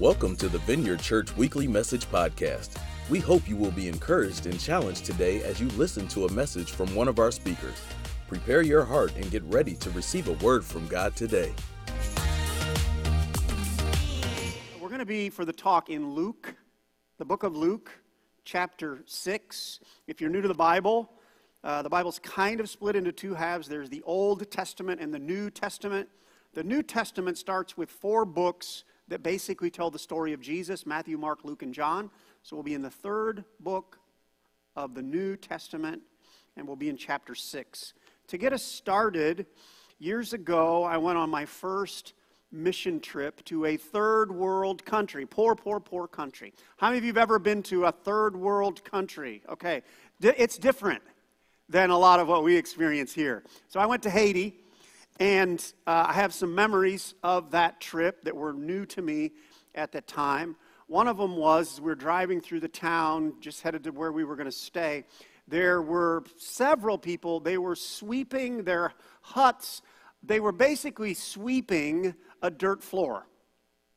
Welcome to the Vineyard Church Weekly Message Podcast. We hope you will be encouraged and challenged today as you listen to a message from one of our speakers. Prepare your heart and get ready to receive a word from God today. We're going to be for the talk in Luke, the book of Luke, chapter 6. If you're new to the Bible, uh, the Bible's kind of split into two halves there's the Old Testament and the New Testament. The New Testament starts with four books that basically tell the story of Jesus Matthew, Mark, Luke, and John. So we'll be in the third book of the New Testament, and we'll be in chapter 6. To get us started, years ago, I went on my first mission trip to a third world country. Poor, poor, poor country. How many of you have ever been to a third world country? Okay, it's different than a lot of what we experience here. So I went to Haiti. And uh, I have some memories of that trip that were new to me at the time. One of them was we were driving through the town, just headed to where we were going to stay. There were several people, they were sweeping their huts. They were basically sweeping a dirt floor.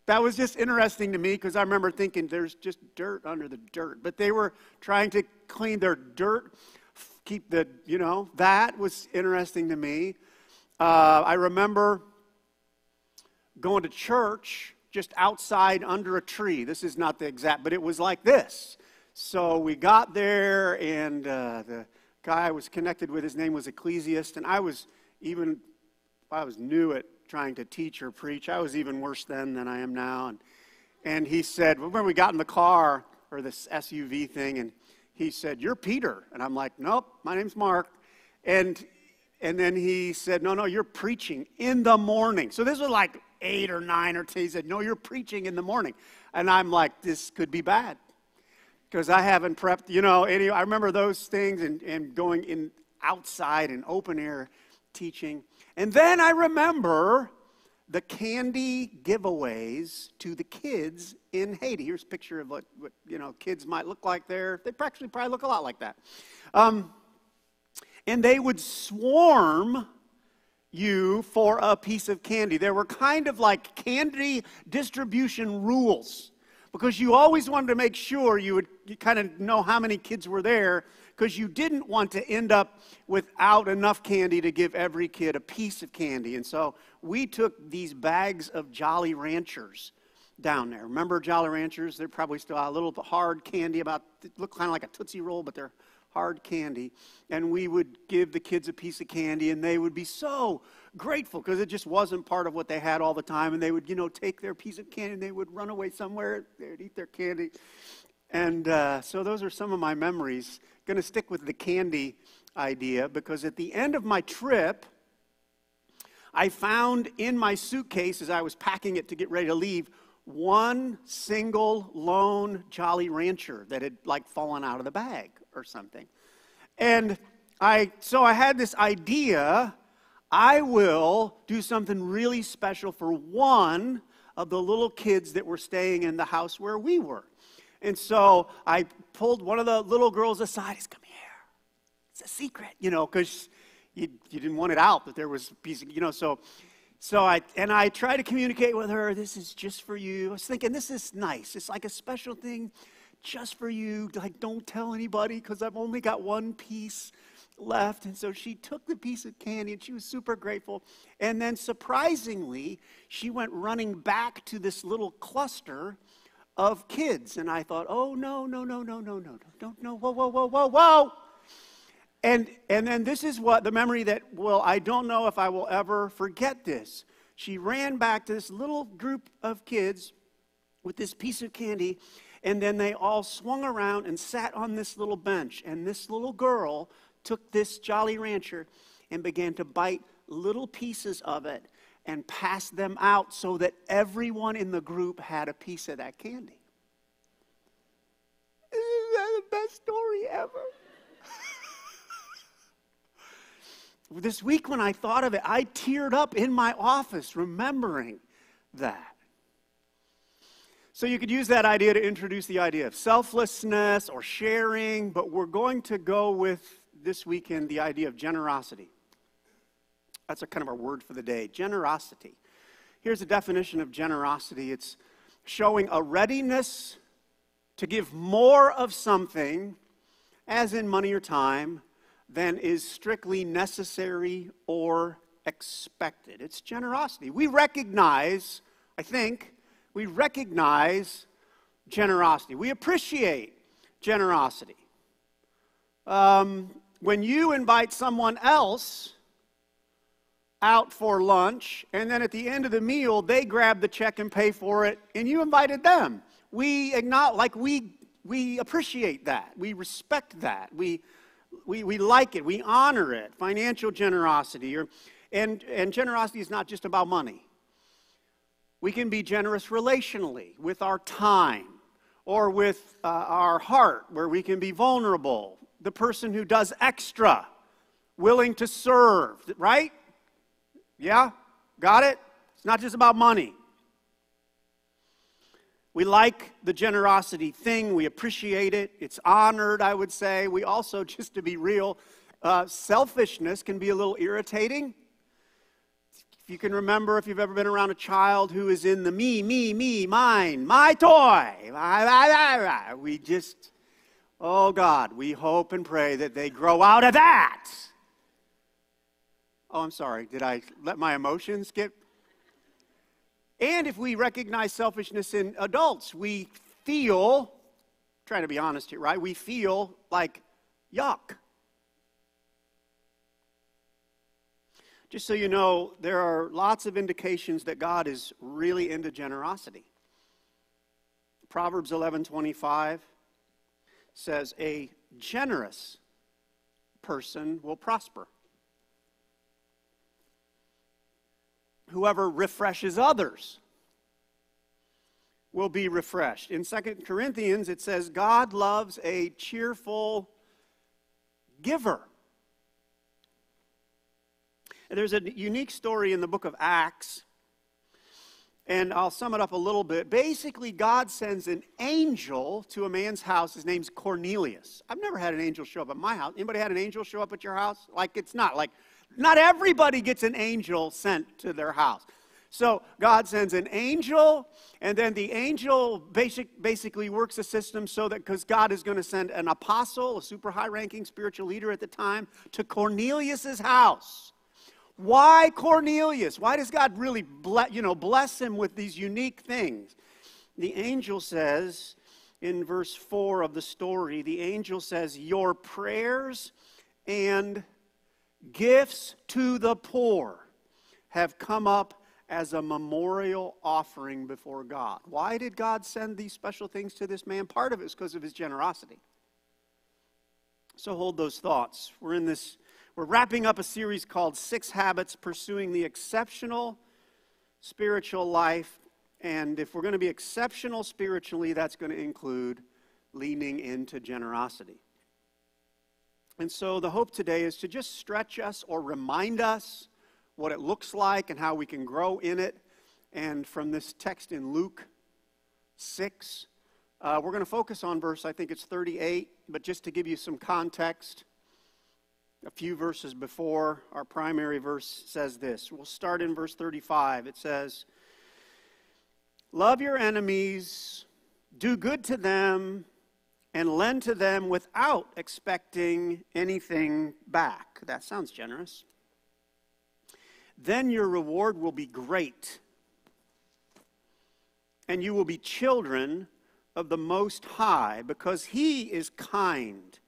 That was just interesting to me because I remember thinking there's just dirt under the dirt. But they were trying to clean their dirt, keep the, you know, that was interesting to me. Uh, I remember going to church just outside under a tree. This is not the exact, but it was like this. So we got there, and uh, the guy I was connected with, his name was Ecclesiast, and I was even, I was new at trying to teach or preach. I was even worse then than I am now. And, and he said, remember we got in the car, or this SUV thing, and he said, You're Peter. And I'm like, Nope, my name's Mark. And and then he said, No, no, you're preaching in the morning. So this was like eight or nine or 10. He said, No, you're preaching in the morning. And I'm like, This could be bad because I haven't prepped, you know, any, I remember those things and, and going in outside in open air teaching. And then I remember the candy giveaways to the kids in Haiti. Here's a picture of what, what you know kids might look like there. They actually probably look a lot like that. Um, and they would swarm you for a piece of candy. There were kind of like candy distribution rules because you always wanted to make sure you would kind of know how many kids were there because you didn't want to end up without enough candy to give every kid a piece of candy. And so we took these bags of Jolly Ranchers down there. Remember Jolly Ranchers? They're probably still a little hard candy about look kind of like a Tootsie Roll, but they're hard candy, and we would give the kids a piece of candy, and they would be so grateful because it just wasn't part of what they had all the time. And they would, you know, take their piece of candy and they would run away somewhere, they'd eat their candy. And uh, so those are some of my memories. Going to stick with the candy idea because at the end of my trip, I found in my suitcase as I was packing it to get ready to leave one single lone Jolly Rancher that had like fallen out of the bag or something. And I, so I had this idea I will do something really special for one of the little kids that were staying in the house where we were. And so I pulled one of the little girls aside. He's come here. It's a secret, you know, because you, you didn't want it out that there was a piece of, you know, so so I and I tried to communicate with her, this is just for you. I was thinking this is nice. It's like a special thing just for you. Like, don't tell anybody because I've only got one piece left. And so she took the piece of candy and she was super grateful. And then surprisingly, she went running back to this little cluster of kids. And I thought, oh, no, no, no, no, no, no, no, don't, no, whoa, whoa, whoa, whoa, whoa. And, and then this is what the memory that, well, I don't know if I will ever forget this. She ran back to this little group of kids with this piece of candy and then they all swung around and sat on this little bench. And this little girl took this Jolly Rancher and began to bite little pieces of it and pass them out so that everyone in the group had a piece of that candy. Isn't that the best story ever? this week, when I thought of it, I teared up in my office remembering that. So you could use that idea to introduce the idea of selflessness or sharing, but we're going to go with this weekend the idea of generosity. That's a kind of our word for the day generosity. Here's a definition of generosity it's showing a readiness to give more of something, as in money or time, than is strictly necessary or expected. It's generosity. We recognize, I think, we recognize generosity. We appreciate generosity. Um, when you invite someone else out for lunch, and then at the end of the meal, they grab the check and pay for it, and you invited them. We acknowledge, like we, we appreciate that. We respect that. We, we, we like it. We honor it. Financial generosity. Or, and, and generosity is not just about money. We can be generous relationally with our time or with uh, our heart, where we can be vulnerable. The person who does extra, willing to serve, right? Yeah? Got it? It's not just about money. We like the generosity thing. We appreciate it. It's honored, I would say. We also, just to be real, uh, selfishness can be a little irritating. You can remember, if you've ever been around a child who is in the me, me, me, mine, my toy, we just, oh God, we hope and pray that they grow out of that. Oh, I'm sorry. Did I let my emotions get. And if we recognize selfishness in adults, we feel, trying to be honest here, right? We feel like yuck. Just so you know, there are lots of indications that God is really into generosity. Proverbs 11:25 says a generous person will prosper. whoever refreshes others will be refreshed. In Second Corinthians, it says, God loves a cheerful giver. There's a unique story in the book of Acts, and I'll sum it up a little bit. Basically, God sends an angel to a man's house. His name's Cornelius. I've never had an angel show up at my house. Anybody had an angel show up at your house? Like, it's not like not everybody gets an angel sent to their house. So God sends an angel, and then the angel basic, basically works a system so that because God is going to send an apostle, a super high ranking spiritual leader at the time, to Cornelius's house. Why Cornelius? Why does God really bless, you know, bless him with these unique things? The angel says in verse 4 of the story, the angel says, Your prayers and Gifts to the poor have come up as a memorial offering before God. Why did God send these special things to this man? Part of it is because of his generosity. So hold those thoughts. We're in this, we're wrapping up a series called Six Habits Pursuing the Exceptional Spiritual Life. And if we're going to be exceptional spiritually, that's going to include leaning into generosity. And so the hope today is to just stretch us or remind us what it looks like and how we can grow in it. And from this text in Luke 6, uh, we're going to focus on verse, I think it's 38, but just to give you some context, a few verses before our primary verse says this. We'll start in verse 35. It says, Love your enemies, do good to them and lend to them without expecting anything back. That sounds generous. Then your reward will be great, and you will be children of the Most High, because He is kind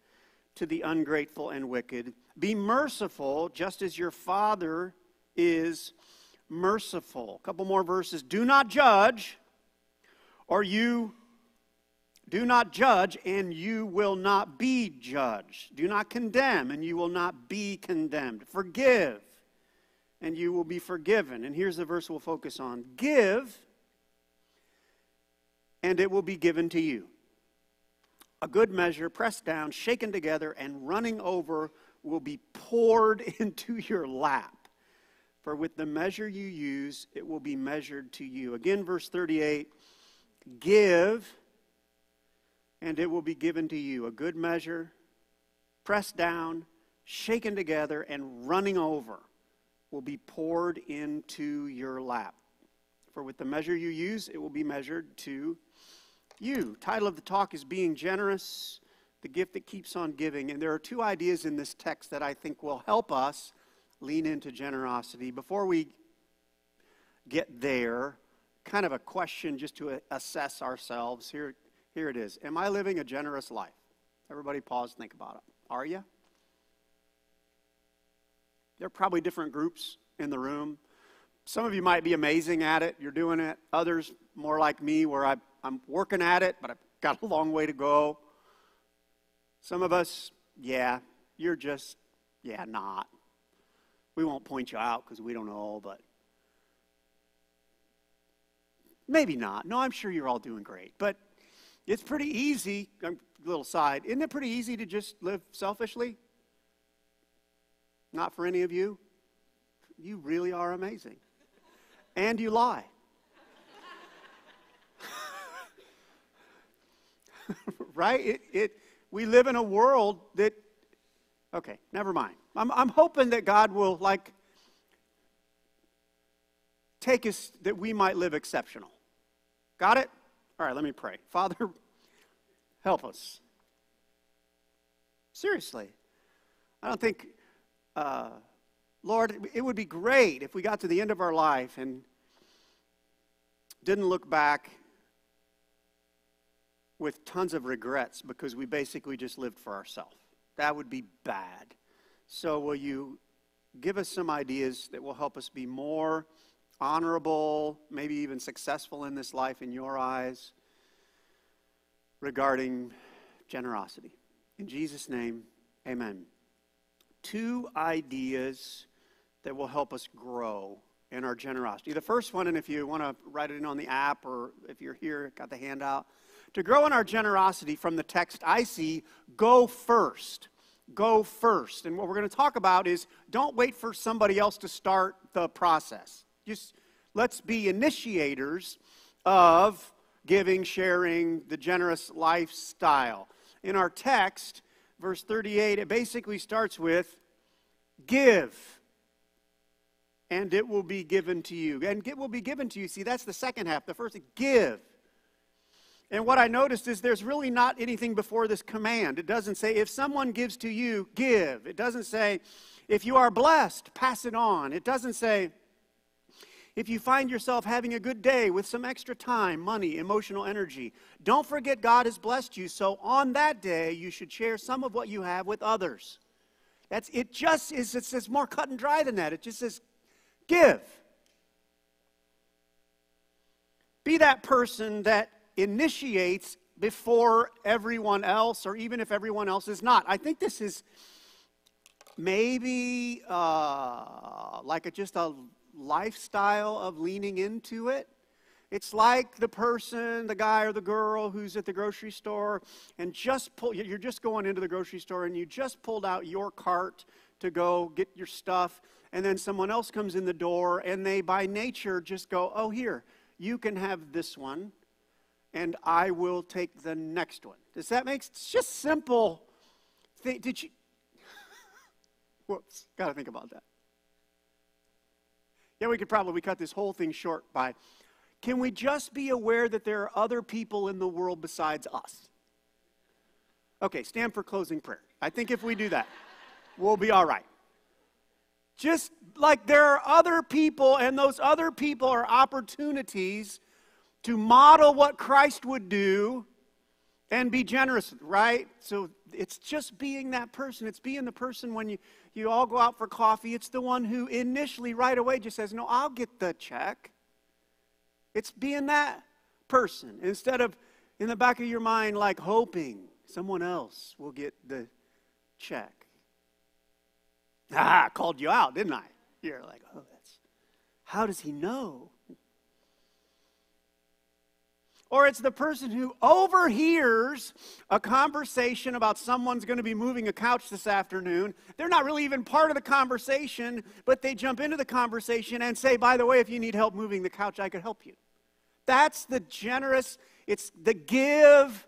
to the ungrateful and wicked. Be merciful, just as your Father is merciful. A couple more verses. Do not judge, or you do not judge, and you will not be judged. Do not condemn, and you will not be condemned. Forgive, and you will be forgiven. And here's the verse we'll focus on Give, and it will be given to you. A good measure, pressed down, shaken together, and running over, will be poured into your lap. For with the measure you use, it will be measured to you. Again, verse 38 Give and it will be given to you a good measure, pressed down, shaken together, and running over will be poured into your lap. For with the measure you use, it will be measured to you. Title of the talk is Being Generous, the gift that keeps on giving. And there are two ideas in this text that I think will help us lean into generosity. Before we get there, kind of a question just to assess ourselves. Here, here it is Am I living a generous life? Everybody pause, think about it. Are you? There are probably different groups in the room. Some of you might be amazing at it, you're doing it. Others, more like me, where I, I'm working at it, but I've got a long way to go. Some of us, yeah, you're just, yeah, not. We won't point you out because we don't know, but maybe not. No, I'm sure you're all doing great. But it's pretty easy, a little side, isn't it pretty easy to just live selfishly? Not for any of you? You really are amazing. And you lie. right? It, it, we live in a world that, okay, never mind. I'm, I'm hoping that God will, like, take us that we might live exceptional. Got it? All right, let me pray. Father, help us. Seriously. I don't think, uh, Lord, it would be great if we got to the end of our life and didn't look back with tons of regrets because we basically just lived for ourselves. That would be bad. So, will you give us some ideas that will help us be more honorable, maybe even successful in this life in your eyes regarding generosity? In Jesus' name, amen. Two ideas that will help us grow in our generosity. The first one, and if you want to write it in on the app or if you're here, got the handout. To grow in our generosity from the text I see, go first go first. And what we're going to talk about is don't wait for somebody else to start the process. Just let's be initiators of giving, sharing, the generous lifestyle. In our text, verse 38, it basically starts with give and it will be given to you. And it will be given to you. See, that's the second half. The first, give. And what I noticed is there's really not anything before this command. It doesn't say, if someone gives to you, give. It doesn't say, if you are blessed, pass it on. It doesn't say, if you find yourself having a good day with some extra time, money, emotional energy, don't forget God has blessed you. So on that day, you should share some of what you have with others. That's it. Just is it's, more cut and dry than that. It just says, give. Be that person that initiates before everyone else, or even if everyone else is not. I think this is maybe uh, like a, just a lifestyle of leaning into it. It's like the person, the guy or the girl who's at the grocery store and just pull, you're just going into the grocery store and you just pulled out your cart to go get your stuff, and then someone else comes in the door and they, by nature, just go, Oh, here, you can have this one and I will take the next one. Does that make sense? Just simple. Did you? Whoops, got to think about that. Yeah, we could probably cut this whole thing short by can we just be aware that there are other people in the world besides us? Okay, stand for closing prayer. I think if we do that, we'll be all right. Just like there are other people, and those other people are opportunities to model what Christ would do and be generous, right? So it's just being that person. It's being the person when you, you all go out for coffee. It's the one who initially, right away, just says, No, I'll get the check. It's being that person instead of in the back of your mind, like hoping someone else will get the check. Ah, I called you out, didn't I? You're like, oh, that's, how does he know? Or it's the person who overhears a conversation about someone's going to be moving a couch this afternoon. They're not really even part of the conversation, but they jump into the conversation and say, by the way, if you need help moving the couch, I could help you. That's the generous, it's the give.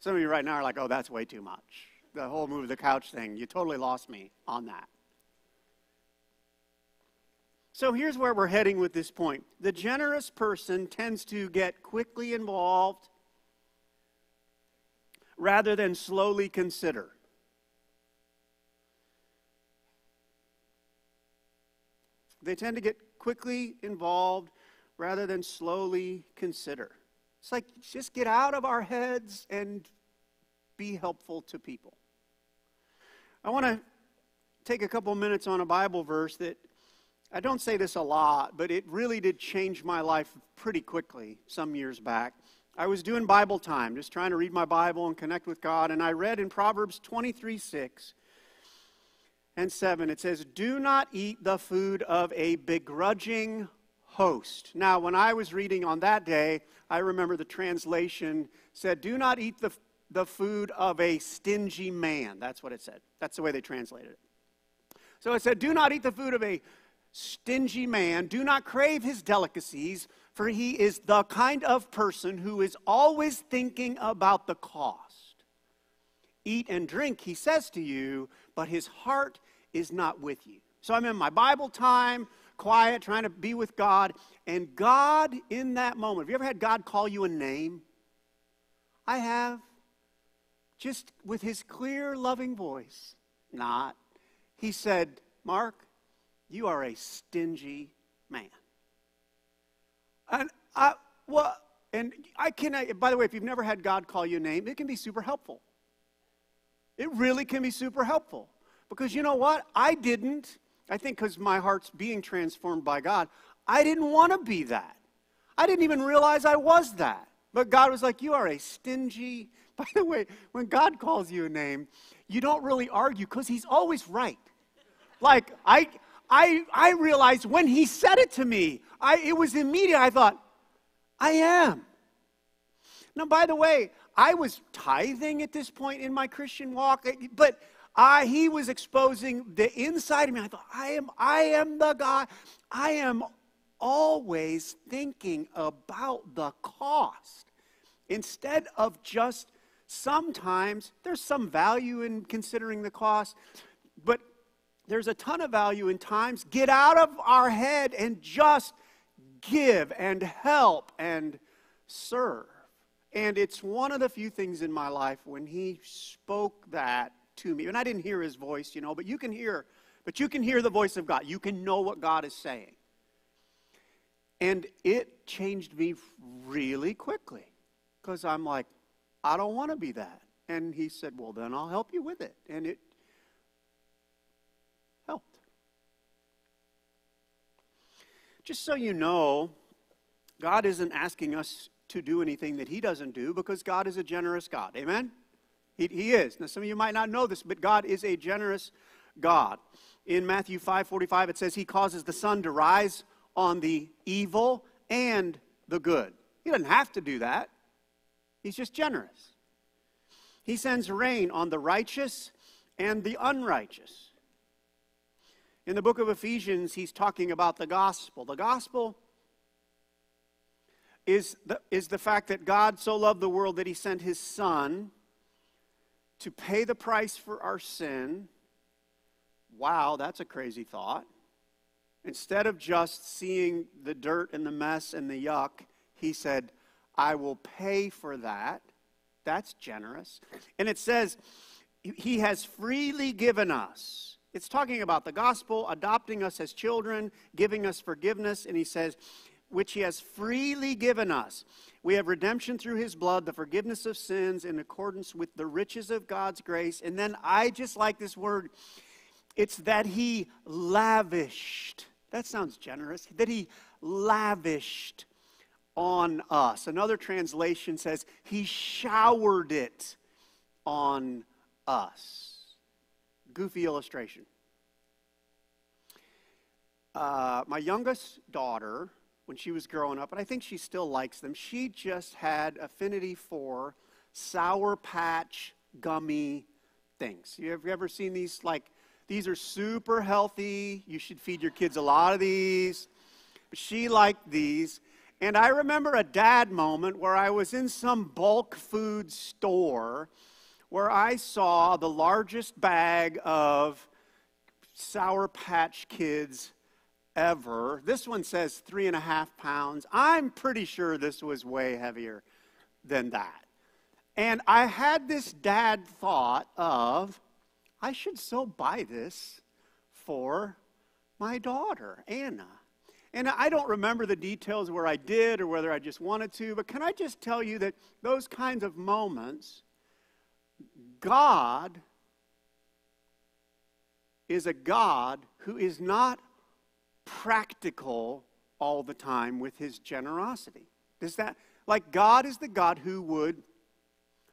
Some of you right now are like, oh, that's way too much. The whole move the couch thing, you totally lost me on that. So here's where we're heading with this point. The generous person tends to get quickly involved rather than slowly consider. They tend to get quickly involved rather than slowly consider. It's like just get out of our heads and be helpful to people. I want to take a couple minutes on a Bible verse that I don't say this a lot, but it really did change my life pretty quickly some years back. I was doing Bible time, just trying to read my Bible and connect with God, and I read in Proverbs 23 6 and 7, it says, Do not eat the food of a begrudging host. Now, when I was reading on that day, I remember the translation said, Do not eat the, the food of a stingy man. That's what it said. That's the way they translated it. So it said, Do not eat the food of a stingy man. Do not crave his delicacies, for he is the kind of person who is always thinking about the cost. Eat and drink, he says to you, but his heart is not with you. So I'm in my Bible time, quiet, trying to be with God, and God in that moment. Have you ever had God call you a name? I have. Just with his clear, loving voice. Not. He said, Mark, you are a stingy man. And I, well, and I can, uh, by the way, if you've never had God call you a name, it can be super helpful. It really can be super helpful. Because you know what? I didn't, I think because my heart's being transformed by God, I didn't want to be that. I didn't even realize I was that. But God was like, You are a stingy. By the way, when God calls you a name, you don't really argue because He's always right. Like, I, I, I realized when He said it to me, I, it was immediate. I thought, I am. Now, by the way, I was tithing at this point in my Christian walk, eh, but I, he was exposing the inside of me. I thought, I am, I am the guy. I am always thinking about the cost instead of just sometimes there's some value in considering the cost, but there's a ton of value in times. Get out of our head and just give and help and serve. And it's one of the few things in my life when he spoke that to me. And I didn't hear his voice, you know, but you can hear, but you can hear the voice of God. You can know what God is saying. And it changed me really quickly because I'm like, I don't want to be that. And he said, Well, then I'll help you with it. And it Just so you know, God isn't asking us to do anything that he doesn't do because God is a generous God. Amen? He, he is. Now, some of you might not know this, but God is a generous God. In Matthew 5 45, it says, He causes the sun to rise on the evil and the good. He doesn't have to do that, He's just generous. He sends rain on the righteous and the unrighteous. In the book of Ephesians, he's talking about the gospel. The gospel is the, is the fact that God so loved the world that he sent his son to pay the price for our sin. Wow, that's a crazy thought. Instead of just seeing the dirt and the mess and the yuck, he said, I will pay for that. That's generous. And it says, He has freely given us. It's talking about the gospel, adopting us as children, giving us forgiveness. And he says, which he has freely given us. We have redemption through his blood, the forgiveness of sins in accordance with the riches of God's grace. And then I just like this word it's that he lavished. That sounds generous. That he lavished on us. Another translation says he showered it on us. Goofy illustration. Uh, my youngest daughter when she was growing up, and I think she still likes them, she just had affinity for Sour Patch gummy things. You have you ever seen these? Like, these are super healthy. You should feed your kids a lot of these. She liked these. And I remember a dad moment where I was in some bulk food store where I saw the largest bag of Sour Patch Kids ever. This one says three and a half pounds. I'm pretty sure this was way heavier than that. And I had this dad thought of, I should so buy this for my daughter, Anna. And I don't remember the details where I did or whether I just wanted to, but can I just tell you that those kinds of moments, God is a God who is not practical all the time with his generosity. Does that, like, God is the God who would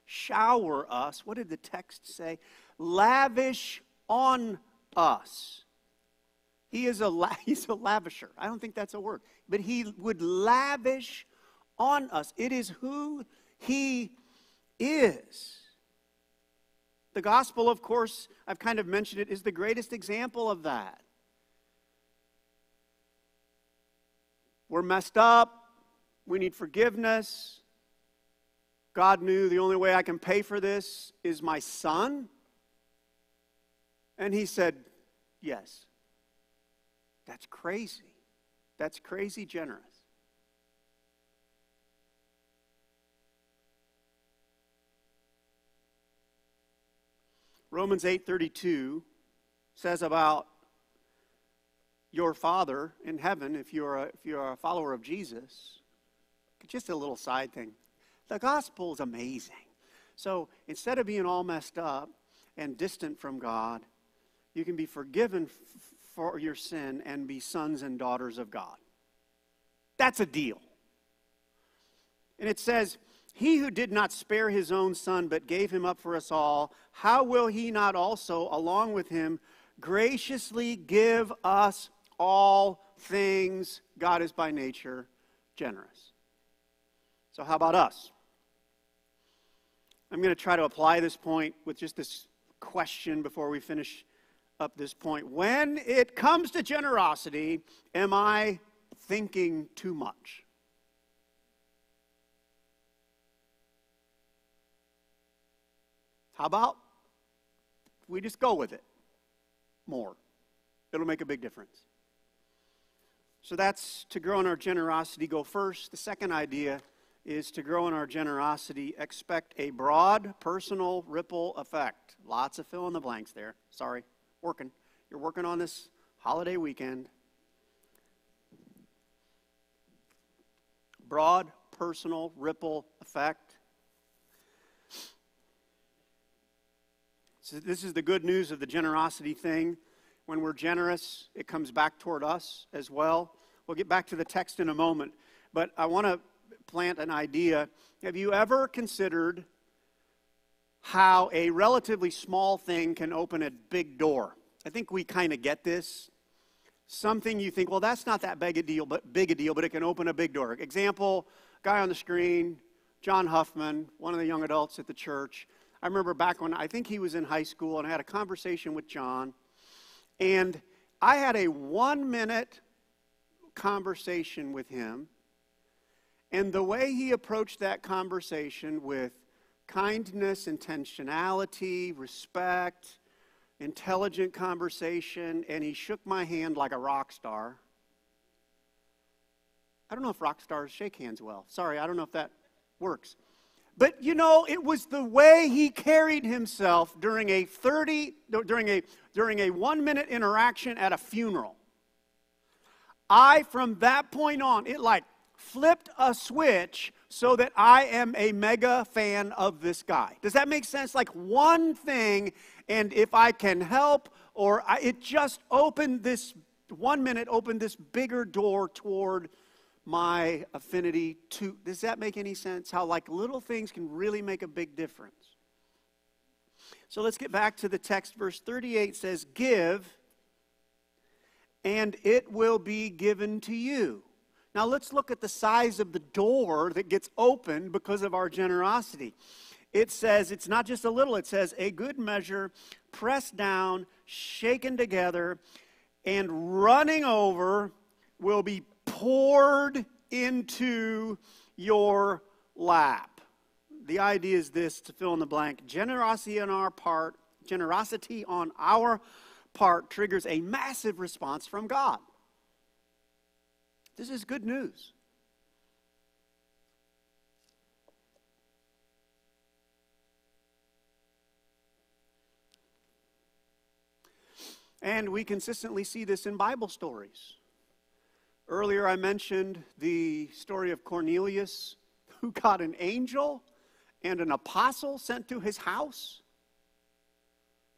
shower us. What did the text say? Lavish on us. He is a, he's a lavisher. I don't think that's a word. But he would lavish on us. It is who he is. The gospel, of course, I've kind of mentioned it, is the greatest example of that. We're messed up. We need forgiveness. God knew the only way I can pay for this is my son. And he said, Yes. That's crazy. That's crazy generous. Romans 8:32 says about your Father in heaven, if you're a, if you're a follower of Jesus, just a little side thing. The gospel is amazing. So instead of being all messed up and distant from God, you can be forgiven f- for your sin and be sons and daughters of God. That's a deal. And it says, He who did not spare his own son, but gave him up for us all, how will he not also, along with him, graciously give us all things. God is by nature generous. So, how about us? I'm going to try to apply this point with just this question before we finish up this point. When it comes to generosity, am I thinking too much? How about we just go with it more? It'll make a big difference. So that's to grow in our generosity, go first. The second idea is to grow in our generosity, expect a broad personal ripple effect. Lots of fill in the blanks there. Sorry, working. You're working on this holiday weekend. Broad personal ripple effect. So this is the good news of the generosity thing. When we're generous, it comes back toward us as well. We'll get back to the text in a moment, but I want to plant an idea. Have you ever considered how a relatively small thing can open a big door? I think we kind of get this. Something you think, well, that's not that big a deal, but big a deal, but it can open a big door. Example, guy on the screen, John Huffman, one of the young adults at the church. I remember back when I think he was in high school, and I had a conversation with John and I had a one minute conversation with him. And the way he approached that conversation with kindness, intentionality, respect, intelligent conversation, and he shook my hand like a rock star. I don't know if rock stars shake hands well. Sorry, I don't know if that works. But you know, it was the way he carried himself during a 30 during a during a 1 minute interaction at a funeral. I from that point on, it like flipped a switch so that I am a mega fan of this guy. Does that make sense? Like one thing and if I can help or I, it just opened this 1 minute opened this bigger door toward my affinity to. Does that make any sense? How, like, little things can really make a big difference. So let's get back to the text. Verse 38 says, Give, and it will be given to you. Now let's look at the size of the door that gets opened because of our generosity. It says, it's not just a little, it says, a good measure, pressed down, shaken together, and running over will be poured into your lap. The idea is this to fill in the blank generosity on our part, generosity on our part triggers a massive response from God. This is good news. And we consistently see this in Bible stories. Earlier, I mentioned the story of Cornelius, who got an angel and an apostle sent to his house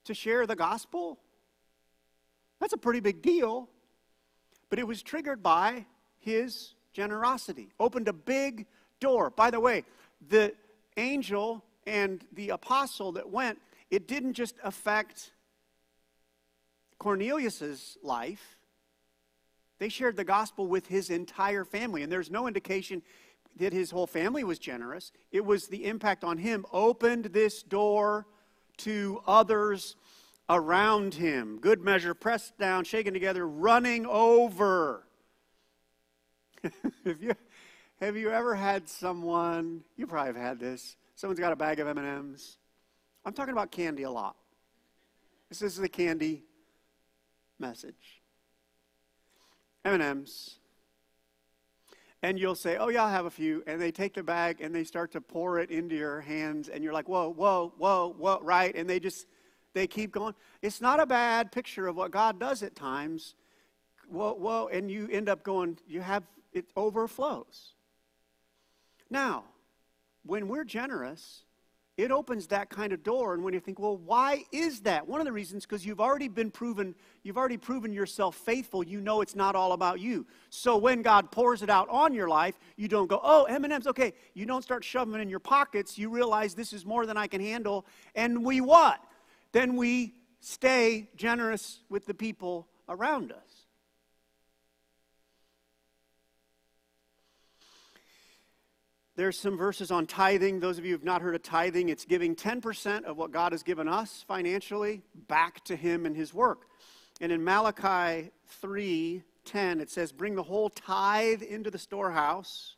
to share the gospel. That's a pretty big deal. But it was triggered by his generosity, opened a big door. By the way, the angel and the apostle that went, it didn't just affect Cornelius's life. They shared the gospel with his entire family, and there's no indication that his whole family was generous. It was the impact on him opened this door to others around him. Good measure, pressed down, shaken together, running over. have, you, have you ever had someone, you probably have had this, someone's got a bag of M&Ms. I'm talking about candy a lot. This is the candy message. M&Ms. And you'll say, oh, yeah, I'll have a few. And they take the bag and they start to pour it into your hands. And you're like, whoa, whoa, whoa, whoa, right? And they just, they keep going. It's not a bad picture of what God does at times. Whoa, whoa. And you end up going, you have, it overflows. Now, when we're generous, it opens that kind of door and when you think well why is that? One of the reasons because you've already been proven you've already proven yourself faithful. You know it's not all about you. So when god pours it out on your life you don't go oh m&ms okay. You don't start shoving it in your pockets. You realize this is more than i can handle. And we what? Then we stay generous with the people around us There's some verses on tithing. Those of you who have not heard of tithing, it's giving 10% of what God has given us financially back to Him and His work. And in Malachi 3 10, it says, Bring the whole tithe into the storehouse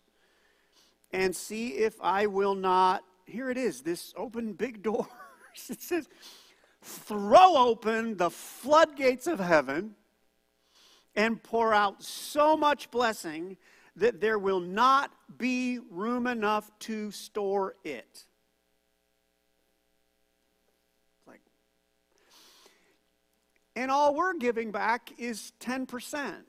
and see if I will not. Here it is, this open big doors. it says, Throw open the floodgates of heaven and pour out so much blessing that there will not be room enough to store it. Like, and all we're giving back is 10%.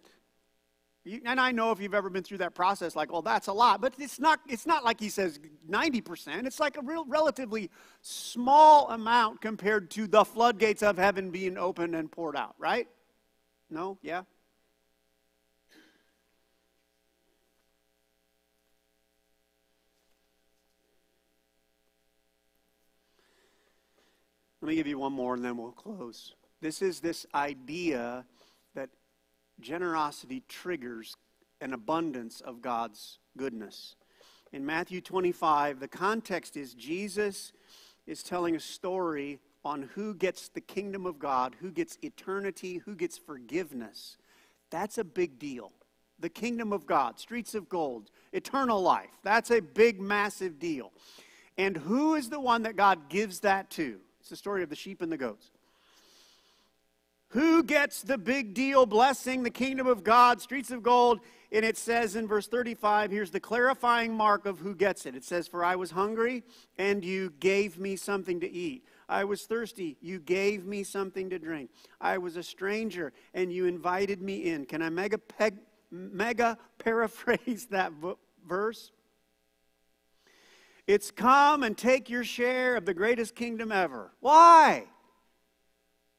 You, and I know if you've ever been through that process, like, well, that's a lot, but it's not, it's not like he says 90%. It's like a real, relatively small amount compared to the floodgates of heaven being opened and poured out, right? No? Yeah? Let me give you one more and then we'll close. This is this idea that generosity triggers an abundance of God's goodness. In Matthew 25, the context is Jesus is telling a story on who gets the kingdom of God, who gets eternity, who gets forgiveness. That's a big deal. The kingdom of God, streets of gold, eternal life. That's a big, massive deal. And who is the one that God gives that to? It's the story of the sheep and the goats. Who gets the big deal blessing, the kingdom of God, streets of gold? And it says in verse 35, here's the clarifying mark of who gets it. It says, For I was hungry, and you gave me something to eat. I was thirsty, you gave me something to drink. I was a stranger, and you invited me in. Can I mega, peg, mega paraphrase that verse? It's come and take your share of the greatest kingdom ever. Why?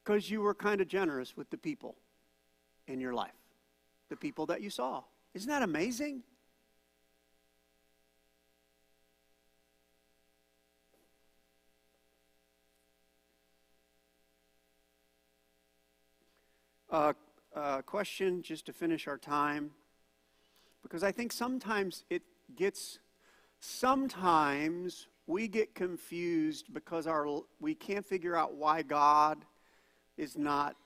Because you were kind of generous with the people in your life, the people that you saw. Isn't that amazing? Uh, uh, question just to finish our time, because I think sometimes it gets Sometimes we get confused because our, we can't figure out why God is not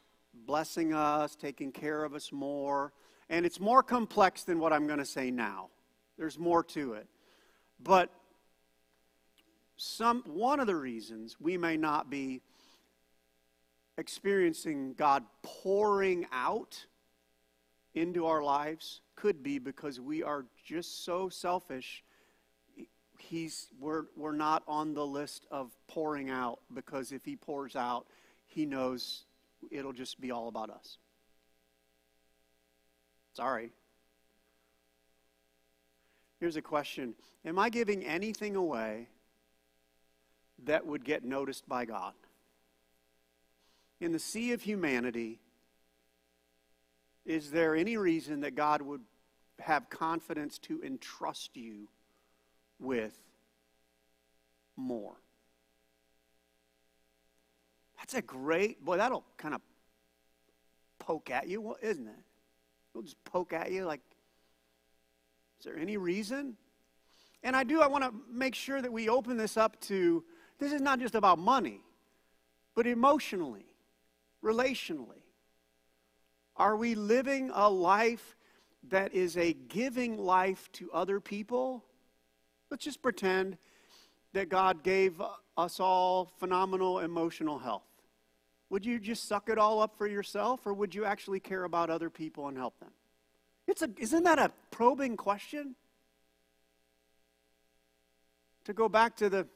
blessing us, taking care of us more. And it's more complex than what I'm going to say now. There's more to it. But some, one of the reasons we may not be experiencing God pouring out into our lives could be because we are just so selfish. He's, we're, we're not on the list of pouring out because if he pours out, he knows it'll just be all about us. Sorry. Here's a question Am I giving anything away that would get noticed by God? In the sea of humanity, is there any reason that God would have confidence to entrust you with more? That's a great, boy, that'll kind of poke at you, isn't it? It'll just poke at you like, is there any reason? And I do, I want to make sure that we open this up to this is not just about money, but emotionally, relationally. Are we living a life that is a giving life to other people? Let's just pretend that God gave us all phenomenal emotional health. Would you just suck it all up for yourself, or would you actually care about other people and help them? It's a, isn't that a probing question? To go back to the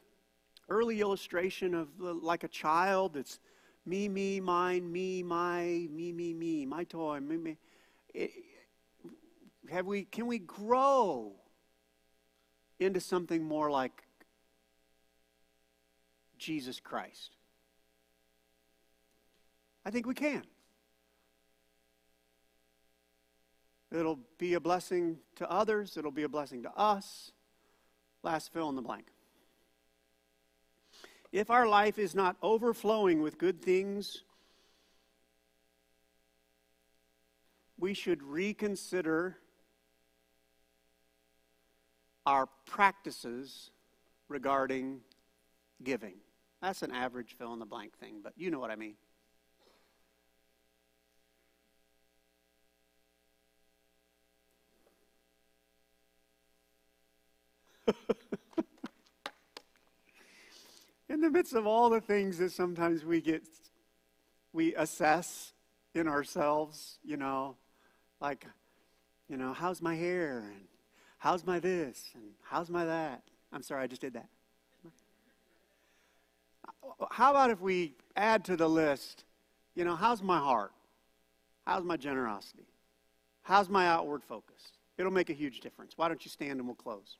early illustration of the, like a child, it's me, me, mine, me, my, me, me, me, my toy, me, me. It, have we, can we grow into something more like Jesus Christ? I think we can. It'll be a blessing to others, it'll be a blessing to us. Last fill in the blank. If our life is not overflowing with good things, we should reconsider our practices regarding giving. That's an average fill in the blank thing, but you know what I mean. in the midst of all the things that sometimes we get, we assess in ourselves, you know, like, you know, how's my hair? And how's my this? And how's my that? I'm sorry, I just did that. How about if we add to the list, you know, how's my heart? How's my generosity? How's my outward focus? It'll make a huge difference. Why don't you stand and we'll close?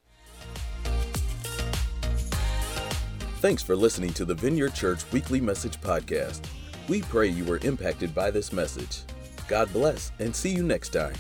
Thanks for listening to the Vineyard Church Weekly Message Podcast. We pray you were impacted by this message. God bless and see you next time.